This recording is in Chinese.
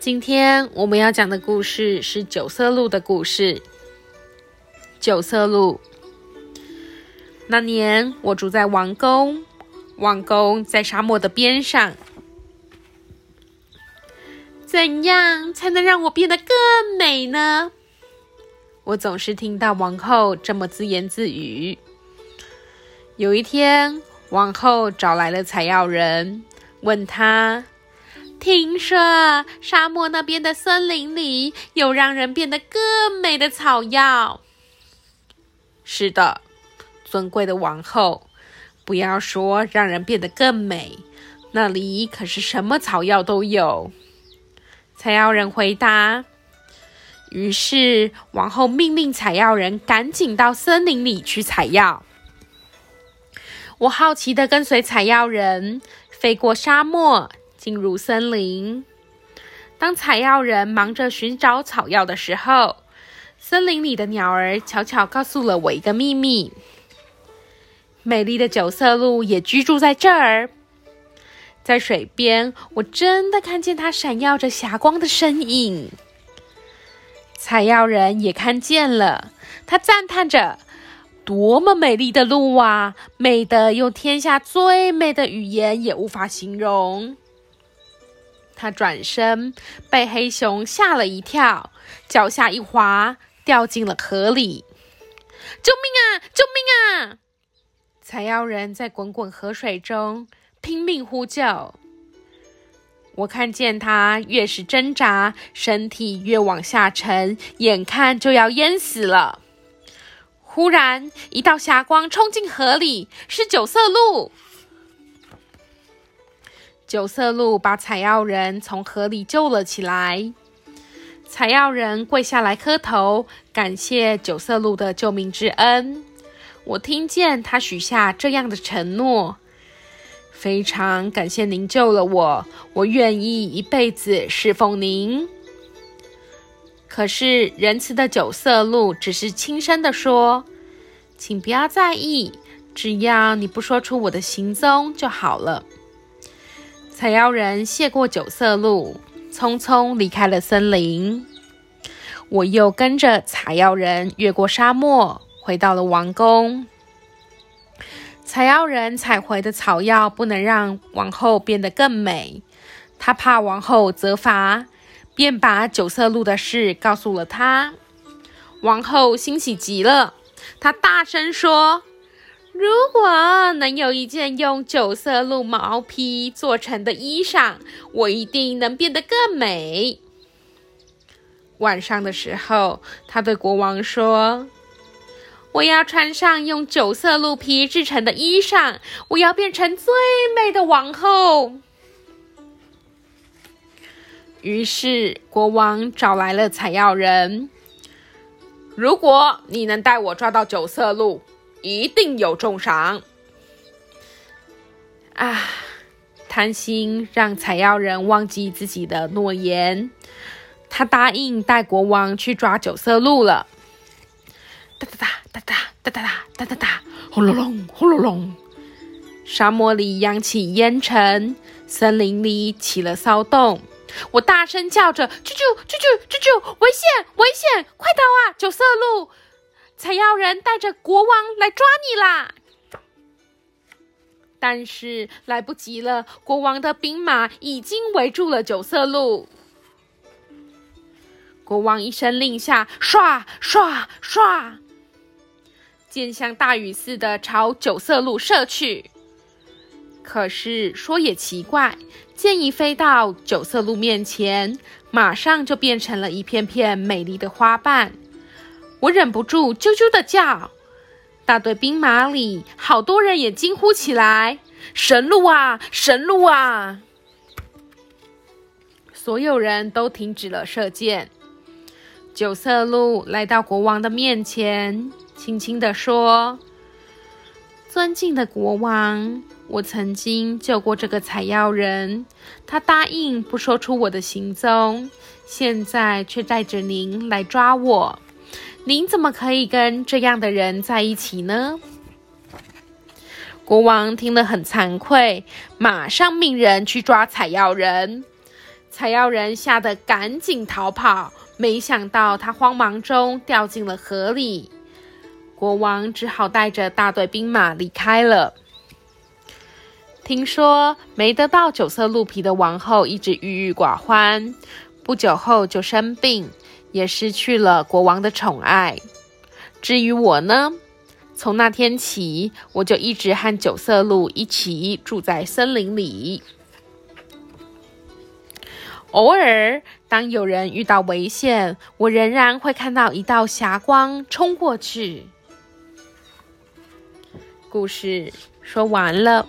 今天我们要讲的故事是九色鹿的故事。九色鹿。那年我住在王宫，王宫在沙漠的边上。怎样才能让我变得更美呢？我总是听到王后这么自言自语。有一天，王后找来了采药人，问他：“听说沙漠那边的森林里有让人变得更美的草药？”“是的，尊贵的王后，不要说让人变得更美，那里可是什么草药都有。”采药人回答。于是，王后命令采药人赶紧到森林里去采药。我好奇的跟随采药人飞过沙漠，进入森林。当采药人忙着寻找草药的时候，森林里的鸟儿悄悄告诉了我一个秘密：美丽的九色鹿也居住在这儿。在水边，我真的看见它闪耀着霞光的身影。采药人也看见了，他赞叹着：“多么美丽的鹿啊，美得用天下最美的语言也无法形容。”他转身被黑熊吓了一跳，脚下一滑，掉进了河里。“救命啊！救命啊！”采药人在滚滚河水中拼命呼救。我看见他越是挣扎，身体越往下沉，眼看就要淹死了。忽然，一道霞光冲进河里，是九色鹿。九色鹿把采药人从河里救了起来。采药人跪下来磕头，感谢九色鹿的救命之恩。我听见他许下这样的承诺。非常感谢您救了我，我愿意一辈子侍奉您。可是仁慈的九色鹿只是轻声的说：“请不要在意，只要你不说出我的行踪就好了。”采药人谢过九色鹿，匆匆离开了森林。我又跟着采药人越过沙漠，回到了王宫。采药人采回的草药不能让王后变得更美，他怕王后责罚，便把九色鹿的事告诉了她。王后欣喜极了，她大声说：“如果能有一件用九色鹿毛皮做成的衣裳，我一定能变得更美。”晚上的时候，他对国王说。我要穿上用九色鹿皮制成的衣裳，我要变成最美的王后。于是国王找来了采药人。如果你能带我抓到九色鹿，一定有重赏。啊，贪心让采药人忘记自己的诺言，他答应带国王去抓九色鹿了。哒哒哒。哒哒哒哒哒哒哒哒，轰隆隆，轰隆隆！沙漠里扬起烟尘，森林里起了骚动。我大声叫着：“啾啾啾啾啾啾！危险危险！快逃啊！九色鹿，才要人带着国王来抓你啦！”但是来不及了，国王的兵马已经围住了九色鹿。国王一声令下，唰唰唰！箭像大雨似的朝九色鹿射去，可是说也奇怪，箭一飞到九色鹿面前，马上就变成了一片片美丽的花瓣。我忍不住啾啾的叫，大队兵马里好多人也惊呼起来：“神鹿啊，神鹿啊！”所有人都停止了射箭。九色鹿来到国王的面前。轻轻地说：“尊敬的国王，我曾经救过这个采药人，他答应不说出我的行踪，现在却带着您来抓我。您怎么可以跟这样的人在一起呢？”国王听了很惭愧，马上命人去抓采药人。采药人吓得赶紧逃跑，没想到他慌忙中掉进了河里。国王只好带着大队兵马离开了。听说没得到九色鹿皮的王后一直郁郁寡欢，不久后就生病，也失去了国王的宠爱。至于我呢，从那天起，我就一直和九色鹿一起住在森林里。偶尔，当有人遇到危险，我仍然会看到一道霞光冲过去。故事说完了。